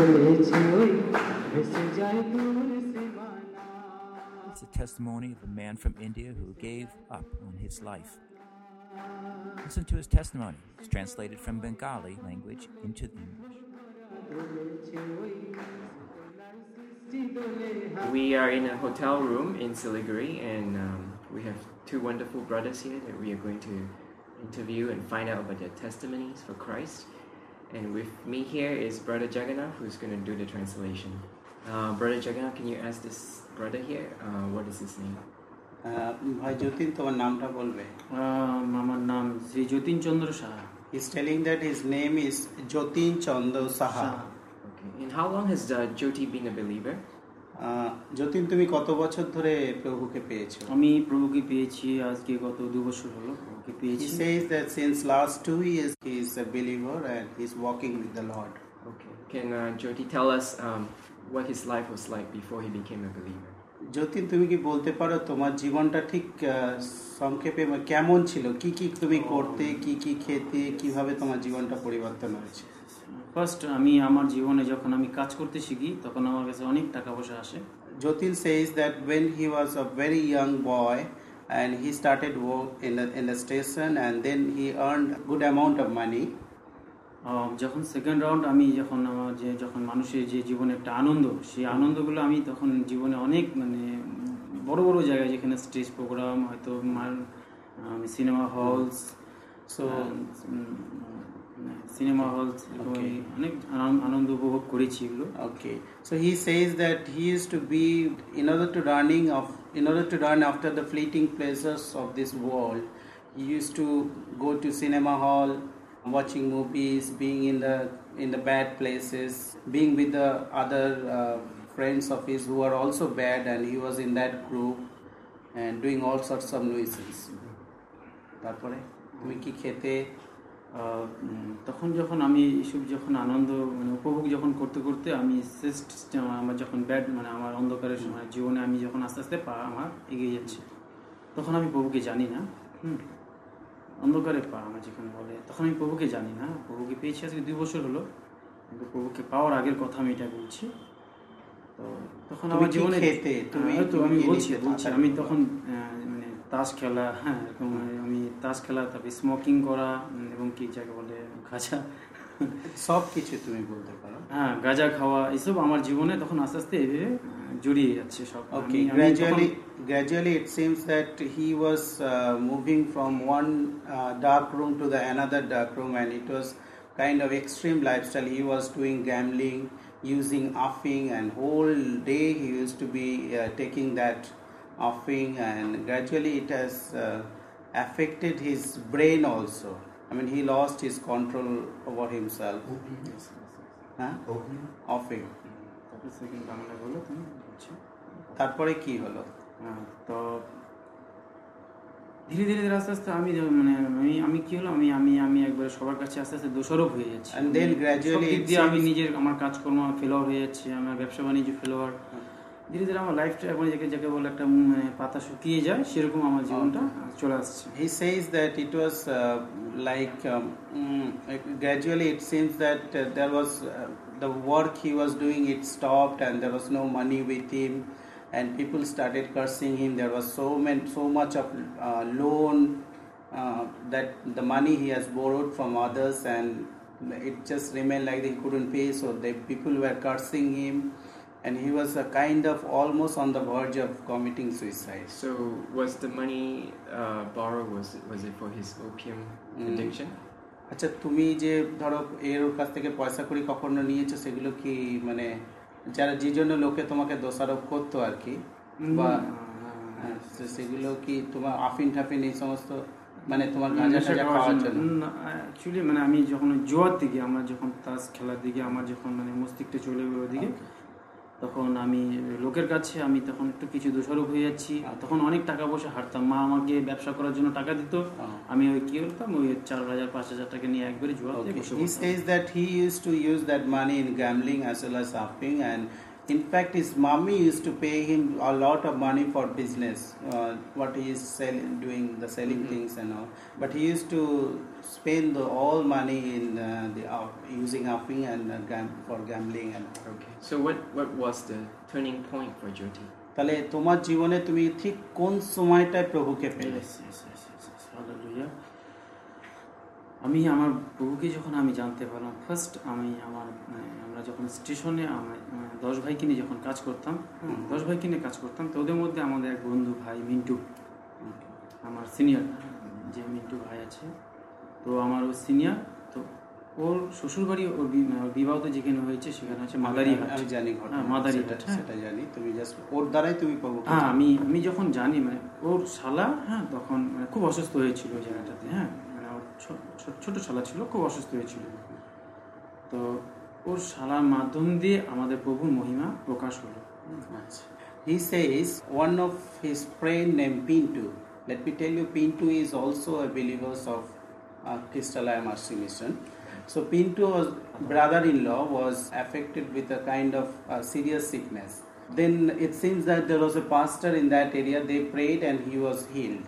It's a testimony of a man from India who gave up on his life. Listen to his testimony. It's translated from Bengali language into English. We are in a hotel room in Siliguri, and um, we have two wonderful brothers here that we are going to interview and find out about their testimonies for Christ. And with me here is Brother Jagannath, who's going to do the translation. Uh, Brother Jagannath, can you ask this brother here uh, what is his name? ভাই যতীন তোমার নামটা বলবে um, আমার নাম Shri Jatin Chandra Saha is telling that his name is Jatin Chandra Saha Saha. Okay. And how long has uh, Jyoti been a believer? Jatin তুমি কত বছর ধরে প্রভুকে পেয়েছ আমি প্রভুকে পেয়েছি আজকে গত দু বছর হলো প্রভুকে He says that since last two years he is a believer and he's walking with the Lord. Okay. Can uh, Jyoti tell us um, what his life was like before he became a believer? Jatin তুমি কি বলতে পারো তোমার জীবনটা ঠিক সংক্ষেপে মানে কেমন ছিল কি কি তুমি করতে কি কি খেতে কীভাবে তোমার জীবনটা পরিবর্তন হয়েছে ফার্স্ট আমি আমার জীবনে যখন আমি কাজ করতে শিখি তখন আমার কাছে অনেক টাকা পয়সা আসে Jotin says that when he was a very young boy and he started work in the, in the station and then he earned good amount of money. যখন সেকেন্ড রাউন্ড আমি যখন আমার যে যখন মানুষের যে জীবনে একটা আনন্দ সেই আনন্দগুলো আমি তখন জীবনে অনেক মানে বড় বড় জায়গায় যেখানে স্টেজ প্রোগ্রাম হয়তো cinema halls so cinema halls Okay. অনেক আনন্দ- আনন্দ উপভোগ করেছি এগুলো okay so he says that he used to be in order to running of in order to run after the fleeting pleasures of this world he used to go to cinema hall watching movies being in the in the bad places being with the other uh, friends of his who are also bad and he was in that group and doing all sorts of nuisance তারপরে তুমি কি খেতে আহ, উম, তখন যখন আমি এইসব যখন আনন্দ মানে উপভোগ যখন করতে করতে আমি শ্রেষ্ঠ আমার যখন ব্যাড মানে আমার অন্ধকারের সময় জীবনে আমি যখন আস্তে আস্তে পা আমার এগিয়ে যাচ্ছে তখন আমি প্রভুকে জানি না হুম অন্ধকারে পা আমার যেখানে বলে তখন আমি প্রভুকে জানি না প্রভুকে পেয়েছি আজকে দুই বছর হলো কিন্তু প্রভুকে পাওয়ার আগের কথা আমি এটা বলছি তো তখন আমার জীবনে? তুমি- আমি বলছি বলছি আমি তখন মানে তাস খেলা হ্যাঁ এরকম আমি তাস খেলা তারপরে স্মোকিং করা উম, এবং কি যাকে বলে গাঁজা সব কিছু তুমি বলতে পারো হ্যাঁ গাঁজা খাওয়া এসব আমার জীবনে তখন আস্তে আস্তে এভাবে আহ, জড়িয়ে যাচ্ছে সব Okay, আমি- আমি gradually, তখন- gradually it seems that he was uh, moving from one uh, dark room to the another dark room, and it was kind of extreme lifestyle. He was doing gambling, using offing, and whole day he used to be uh, taking that offing, and gradually it has uh, affected his brain also. I mean, he lost his control over himself. Huh? Offing. তারপরে কি হলো হ্যাঁ, তো ধীরে ধীরে ধীরে আস্তে আস্তে আমি মানে আমি আমি কি হলো আমি আমি আমি একবার সবার কাছে আস্তে আস্তে দোষারোপ হয়ে যাচ্ছি And then gradually it আমি seems- নিজের আমার কাজকর্ম ফেলোয়ার হয়ে যাচ্ছে আমার ব্যবসা বাণিজ্য ফেলোয়ার ধীরে ধীরে আমার লাইফটা এখন যাকে যাকে বলে একটা উম, মানে পাতা শুকিয়ে যায় সেরকম আমার জীবনটা চলে আসছে He says that it was uh, like um, mm, gradually it seems that uh, there was uh, the work he was doing it stopped and there was no money with him and people started cursing him there was so many so much of uh, loan uh, that the money he has borrowed from others and it just remained like he couldn't pay so the people were cursing him and he was a kind of almost on the verge of committing suicide So was the money uh, borrowed? Was it, was it for his opium Mm. addiction? আচ্ছা তুমি যে ধরো এর কাছ থেকে পয়সা করি কখনো নিয়েছো সেগুলো কি মানে যারা যে জন্য লোকে তোমাকে দোষারোপ করতো আর কি বা হ্যাঁ, সেগুলো কি তোমার আফিন টাফিন এই সমস্ত মানে তোমার গাঁজা টাজা খাওয়ার জন্য। actually মানে আমি যখন জোয়ার দিকে আমার যখন তাস খেলার দিকে আমার যখন মানে মস্তিষ্কটা চলে গেল ওদিকে তখন আমি লোকের কাছে আমি তখন একটু কিছু দোষারোপ হয়ে যাচ্ছি। আর তখন অনেক টাকা পয়সা হারতাম। মা আমাকে ব্যবসা করার জন্য টাকা দিত। আমি ওই কি করতাম ওই চার হাজার পাঁচ হাজার টাকা নিয়ে একবারে জুয়া. বসে that he use that he that to use that money well shopping, and In fact, his mommy used to pay him a lot of money for business, uh, what he is selling, doing the selling things and all. But he used to spend the, all money in uh, the uh, using upping and uh, gam- for gambling and. all. Okay. So what what was the turning point for Jyoti? তাহলে তোমার জীবনে তুমি ঠিক কোন সময়টায় প্রভুকে পেলে Yes, yes, yes, yes, yes. Hallelujah. আমি আমার প্রভুকে যখন আমি জানতে পারলাম ফার্স্ট আমি আমার মানে আমরা যখন স্টেশনে আমরা মানে দশ ভাইকে নিয়ে যখন কাজ করতাম দশ ভাইকে নিয়ে কাজ করতাম তো ওদের মধ্যে আমাদের এক বন্ধু ভাই মিন্টু আমার সিনিয়র যে মিন্টু ভাই আছে তো আমার ও সিনিয়র তো ওর শ্বশুরবাড়ি ওর মানে ওর বিবাহ তো যেখানে হয়েছে সেখানে হচ্ছে মাদারিহাট। আমি জানি হ্যাঁ, মাদারিহাট, সেটা- হ্যাঁ। জানি। তুমি জাস্ট ওর দ্বারাই তুমি হ্যাঁ আমি আমি যখন জানি মানে ওর শালা হ্যাঁ তখন মানে খুব অসুস্থ হয়েছিল ওই জায়গাটাতে হ্যাঁ মানে ওর ছোট শালা ছিল খুব অসুস্থ হয়েছিল। তো ওর শালার মাধ্যম দিয়ে আমাদের প্রভুর মহিমা প্রকাশ হলো He says one of his friend named Pintu. Let me tell you, Pintu is also a believer of uh, Crystal Mercy Mission. So Pintu was brother-in-law was affected with a kind of uh, serious sickness. Then it seems that there was a pastor in that area. They prayed and he was healed.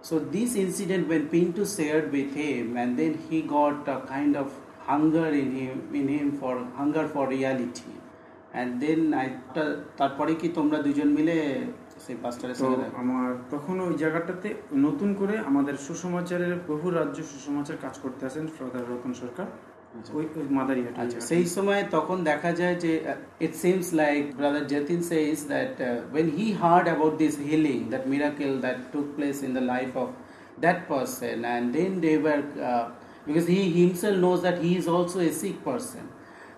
So this incident when Pintu shared with him, and then he got a kind of hunger in him, in him for hunger for reality. And then I তারপরে কি তোমরা দুজন মিলে সেই পাস্টারের সঙ্গে আমার তখন ওই জায়গাটাতে নতুন করে আমাদের সুসমাচারের প্রভু রাজ্য সুসমাচার কাজ করতে আসেন ফাদার রতন সরকার ওই ওই মাদারিহাট আচ্ছা। সেই সময় তখন দেখা যায় যে it seems like brother Jatin says that when he heard about this healing that miracle that took place in the life of that person and then they were because he himself knows that he is also a sick person.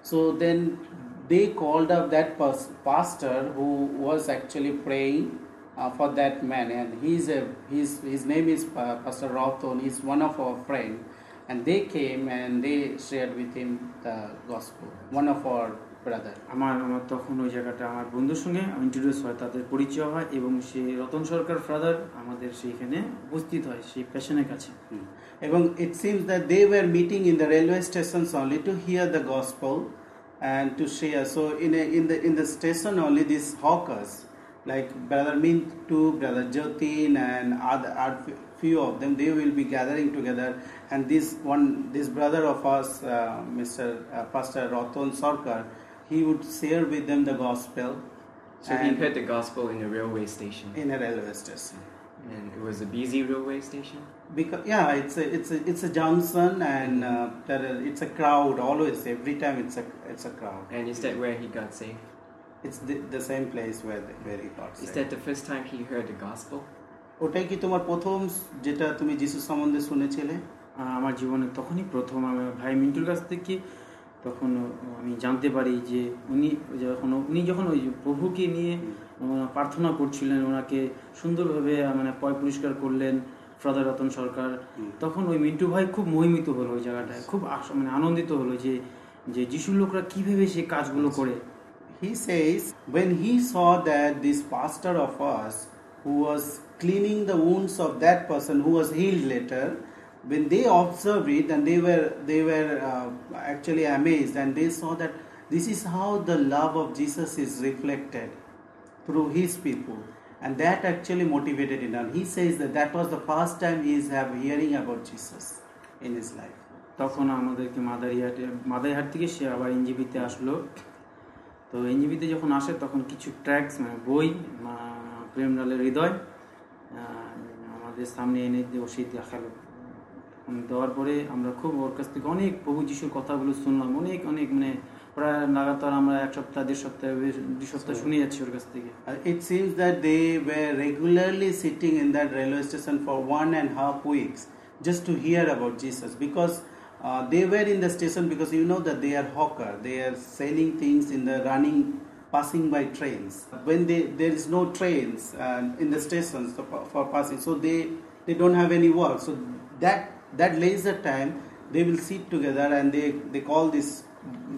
So then they called up that pastor who was actually praying uh, for that man, and he's a his his name is uh, Pastor Ratan. He's one of our friends, and they came and they shared with him the gospel. One of our brother আমার আমার তখন ওই জায়গাটা আমার বন্ধুর সঙ্গে introduce হয় তাদের পরিচয় হয় এবং সে রতন সরকার ফাদার আমাদের সেইখানে উপস্থিত হয় সেই পেশেন্টের কাছে Hmm. এবং it seems that they were meeting in the railway stations only to hear the gospel and to share so in a, in the in the station only these hawkers like brother mintu brother jotin and other, other few of them they will be gathering together and this one this brother of us uh, mr uh, pastor roton sarkar he would share with them the gospel So he and- heard the gospel in a railway station, in a railway station and it was a busy railway station. because yeah it's a it's a it's a junction and uh, there is, it's a crowd always every time it's a it's a crowd And is that where he got saved? it's the, the same place where the, where he got Is saved. that the first time he heard the gospel? ওটাই কি তোমার প্রথম যেটা তুমি যিশু সম্বন্ধে শুনেছিলে আহ, আমার জীবনে তখনই প্রথম আমার ভাই মিন্টুর কাছ থেকে তখন আমি জানতে পারি যে উনি যখন উনি যখন ওই প্রভুকে নিয়ে প্রার্থনা করছিলেন ওনাকে সুন্দরভাবে মানে পয় পরিষ্কার করলেন ফাদার রতন সরকার তখন ওই মিন্টু ভাই খুব মোহিমিত হলো ওই জায়গাটায় খুব মানে আনন্দিত হলো যে যে যিশুর লোকরা কীভাবে সেই কাজগুলো করে। He says when he saw that this pastor of us who was cleaning the wounds of that person who was healed later when they observed it and they were they were uh, actually amazed and they saw that this is how the love of jesus is reflected through his people and that actually motivated him and he says that that was the first time he is have hearing about jesus in his life তখন আমাদেরকে মাদারিহাটে মাদারিহাট থেকে সে আবার এনজিবিতে আসলো তো এনজিবিতে যখন আসে তখন কিছু ট্র্যাক্স মানে বই আহ, প্রেমলালের হৃদয় আহ, আমাদের সামনে এনে দিয়ে সেই দেখালো তখন দেওয়ার পরে আমরা খুব ওর কাছ থেকে অনেক প্রভু যিশুর কথাগুলো শুনলাম অনেক অনেক মানে প্রায় লাগাতার আমরা এক সপ্তাহ দেড় সপ্তাহ বেশ- দুই সপ্তাহ শুনে যাচ্ছি ওর কাছ থেকে Uh, it seems that they were regularly sitting in that railway station for one and a half weeks just to hear about Jesus because uh, they were in the station because you know that they are hawker they are selling things in the running passing by trains when they there is no trains uh, in the stations for, for passing so they they don't have any work so that that leisure time they will sit together and they they call this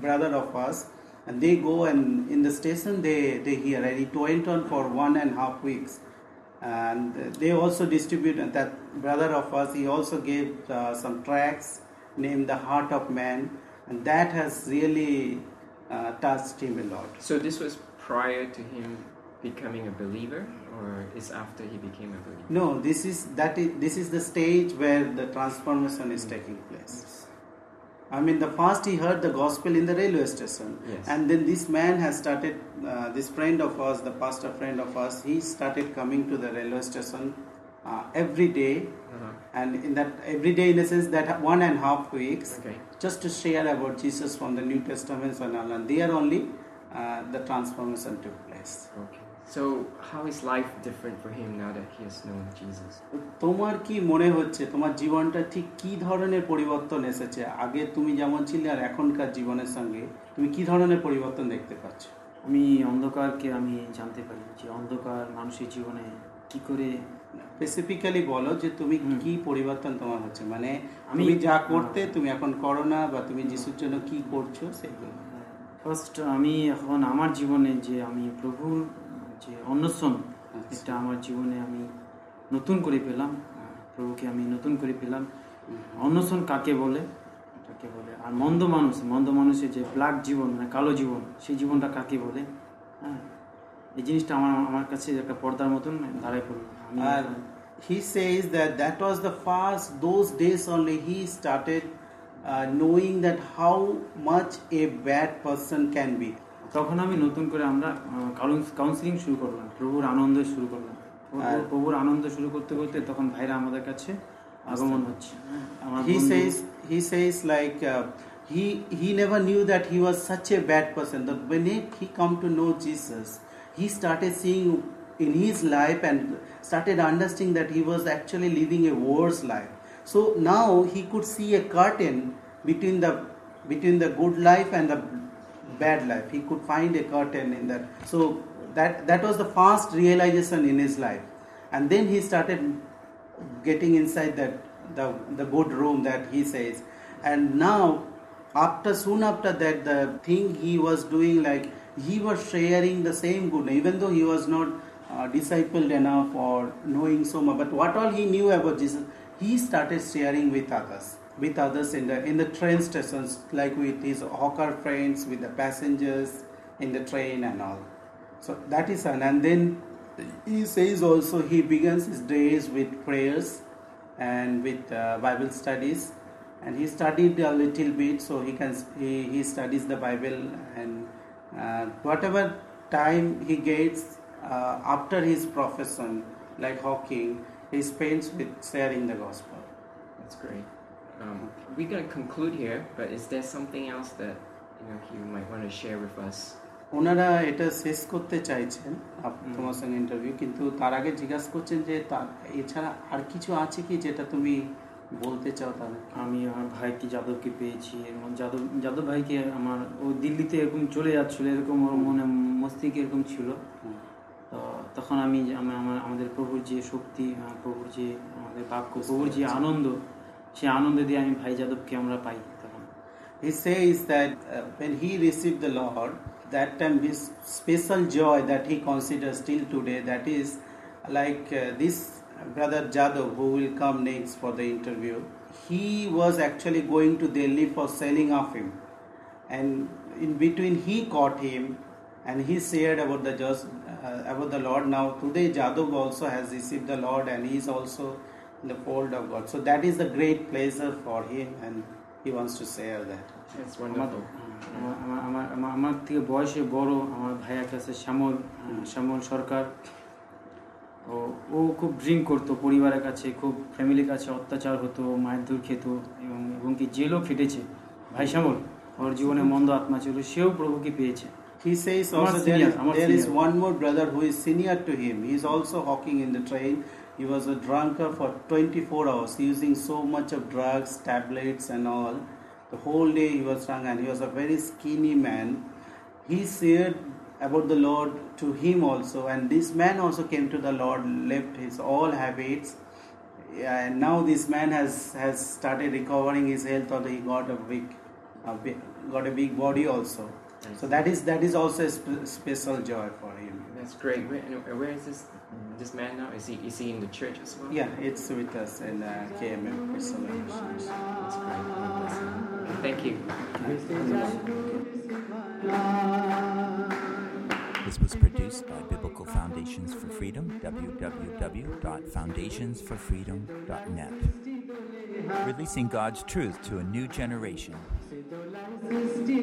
brother of us and they go and in the station they they hear and it went on for one and a half weeks. And they also distributed that brother of us he also gave uh, some tracts named the heart of man and that has really uh, touched him a lot. So this was prior to him becoming a believer, or is after he became a believer? No, this is that is this is the stage where the transformation is taking place. I mean, the first he heard the gospel in the railway station, Yes. and then this man has started. Uh, this friend of ours, the pastor friend of us, he started coming to the railway station uh, every day, Uh-huh. and in that every day, in the sense that one and a half weeks, Okay. just to share about Jesus from the New Testaments and all, and there only uh, the transformation took place. Okay. So, how is life different for him now that he has known Jesus? তোমার কি মনে হচ্ছে? তোমার জীবনটা ঠিক কি ধরনের পরিবর্তন এসেছে? আগে তুমি যেমন ছিলে আর এখনকার জীবনের সঙ্গে তুমি কি ধরনের পরিবর্তন দেখতে পাচ্ছ? আমি অন্ধকারকে আমি জানতে পারি যে অন্ধকার মানুষের জীবনে কি করে স্পেসিফিক্যালি বলো যে তুমি কি পরিবর্তন তোমার হচ্ছে। মানে আমি- যা করতে তুমি এখন করো না বা তুমি যিশুর জন্য কি করছ সেগুলো। ফার্স্ট আমি এখন আমার জীবনে যে আমি প্রভুর যে অন্বেষণ আচ্ছা। এটা আমার জীবনে আমি নতুন করে পেলাম প্রভুকে আমি নতুন করে পেলাম। অন্বেষণ কাকে বলে? কাকে বলে? আর মন্দ মানুষ মন্দ মানুষের যে ব্ল্যাক জীবন মানে কালো জীবন সেই জীবনটা কাকে বলে? হ্যাঁ এই জিনিসটা আমার আমার কাছে একটা পর্দার মতন দাঁড়ায় পড়ল। আর he says that that was the first those days only he started uh, knowing that how much a bad person can be তখন আমি নতুন করে আমরা কাউন্সিলিং শুরু করলাম প্রভুর আনন্দ শুরু করলাম প্রভু- আর- প্রভুর আনন্দ শুরু করতে করতে তখন ভাইরা আমাদের কাছে আগমন হচ্ছে আমার he বন্ধু- says he says like uh, he he never knew that he was such a bad person that when he, he come to know jesus he started seeing in his life and started understanding that he was actually living a worse life so now he could see a curtain between the between the good life and the bad life. He could find a curtain in that. So that that was the first realization in his life. And then he started getting inside that the the good room that he says. And now after soon after that the thing he was doing like he was sharing the same good even though he was not uh, discipled enough or knowing so much. But what all he knew about jesus he started sharing with others with others in the in the train stations like with his hawker friends with the passengers in the train and all so that is an and then he says also he begins his days with prayers and with uh, Bible studies, and he studied a little bit, so he can he, he studies the Bible and uh, whatever time he gets uh, after his profession, like Hawking, he spends with sharing the gospel. That's great. Um, we're going to conclude here, but is there something else that you know you might want to share with us? ওনারা এটা শেষ করতে চাইছেন up- তোমার সঙ্গে interview কিন্তু তার আগে জিজ্ঞাসা করছেন যে তার এছাড়া আর কিছু আছে কি যেটা তুমি বলতে চাও তাহলে? আমি আমার ভাইকে যাদবকে পেয়েছি এবং যাদব যাদব ভাইকে আমার ও দিল্লিতে এরকম চলে যাচ্ছিল এরকম ওর মনে মস্তিষ্কে এরকম ছিল। তো তখন আমি আমার আমাদের প্রভুর যে শক্তি প্রভুর যে আমাদের বাক্য প্রভুর যে আনন্দ সেই আনন্দ দিয়ে আমি ভাই যাদবকে আমরা পাই তখন He says that uh, when he received the Lord, that time his special joy that he considers till today, that is like uh, this brother Jadov who will come next for the interview. He was actually going to Delhi for selling of him, and in between he caught him, and he shared about the just uh, about the Lord. Now today Jadov also has received the Lord, and he is also in the fold of God. So that is the great pleasure for him, and he wants to share that. That's wonderful. আমার- আমার থেকে বয়সে বড় আমার ভাই একটা আছে শ্যামল শ্যামল সরকার ও ও খুব ড্রিঙ্ক করতো পরিবারের কাছে খুব ফ্যামিলির কাছে অত্যাচার হতো মায়ের দূর খেত এবং এবং কি জেলও খেটেছে ভাই শ্যামল ওর জীবনে মন্দ আত্মা ছিল সেও প্রভুকে পেয়েছে He says also there is, there is one more brother who is senior to him. He is also hawking in the train. He was a drunkard for 24 hours, using so much of drugs, tablets, and all. The whole day he was drunk, and he was a very skinny man. He shared about the Lord to him also, and this man also came to the Lord, left his all habits. And now this man has has started recovering his health, or he got a big, a big got a big body also. So that is that is also a sp- special joy for him. That's great. Where, where is this this man now? Is he is he in the church as well? Yeah, it's with us in uh, KMM Crystal Missions. That's great. God bless him. Thank you. The This was produced by Biblical Foundations for Freedom, www.foundationsforfreedom.net. Releasing God's truth to a new generation. সৃষ্টি